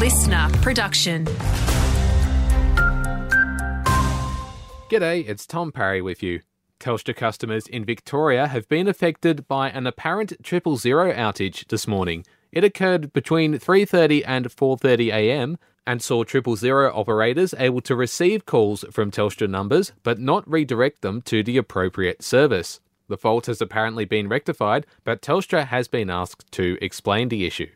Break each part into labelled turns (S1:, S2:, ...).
S1: listener production.
S2: G'day, it's Tom Parry with you. Telstra customers in Victoria have been affected by an apparent triple zero outage this morning. It occurred between 3:30 and 4:30 a.m. and saw triple zero operators able to receive calls from Telstra numbers but not redirect them to the appropriate service. The fault has apparently been rectified, but Telstra has been asked to explain the issue.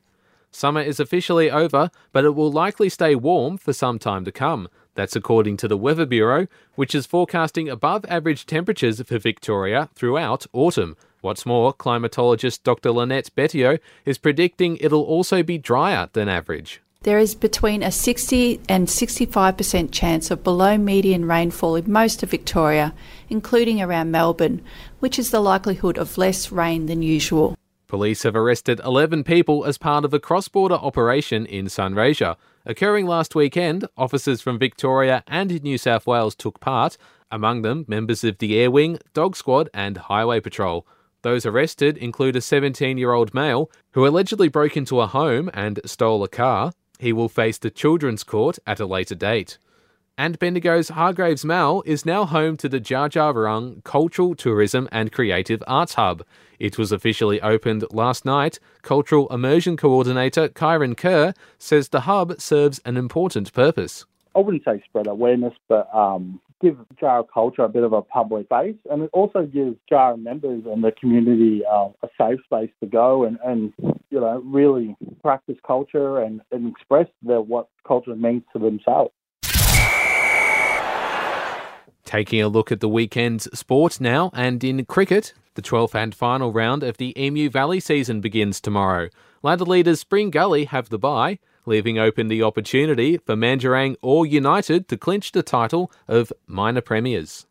S2: Summer is officially over, but it will likely stay warm for some time to come. That's according to the Weather Bureau, which is forecasting above average temperatures for Victoria throughout autumn. What's more, climatologist Dr. Lynette Bettio is predicting it'll also be drier than average.
S3: There is between a 60 and 65% chance of below median rainfall in most of Victoria, including around Melbourne, which is the likelihood of less rain than usual.
S2: Police have arrested 11 people as part of a cross border operation in Sunraysia. Occurring last weekend, officers from Victoria and New South Wales took part, among them members of the Air Wing, Dog Squad, and Highway Patrol. Those arrested include a 17 year old male who allegedly broke into a home and stole a car. He will face the Children's Court at a later date. And Bendigo's Hargreaves Mall is now home to the Dja Dja Wurrung Cultural, Tourism and Creative Arts Hub. It was officially opened last night. Cultural Immersion Coordinator Kyron Kerr says the hub serves an important purpose.
S4: I wouldn't say spread awareness, but um, give Djaara culture a bit of a public face, and it also gives Djaara members and the community uh, a safe space to go and, and you know really practice culture and, and express their, what culture means to themselves.
S2: Taking a look at the weekend's sport now, and in cricket, the 12th and final round of the Emu Valley season begins tomorrow. Ladder leaders Spring Gully have the bye, leaving open the opportunity for Mandurang or United to clinch the title of minor premiers.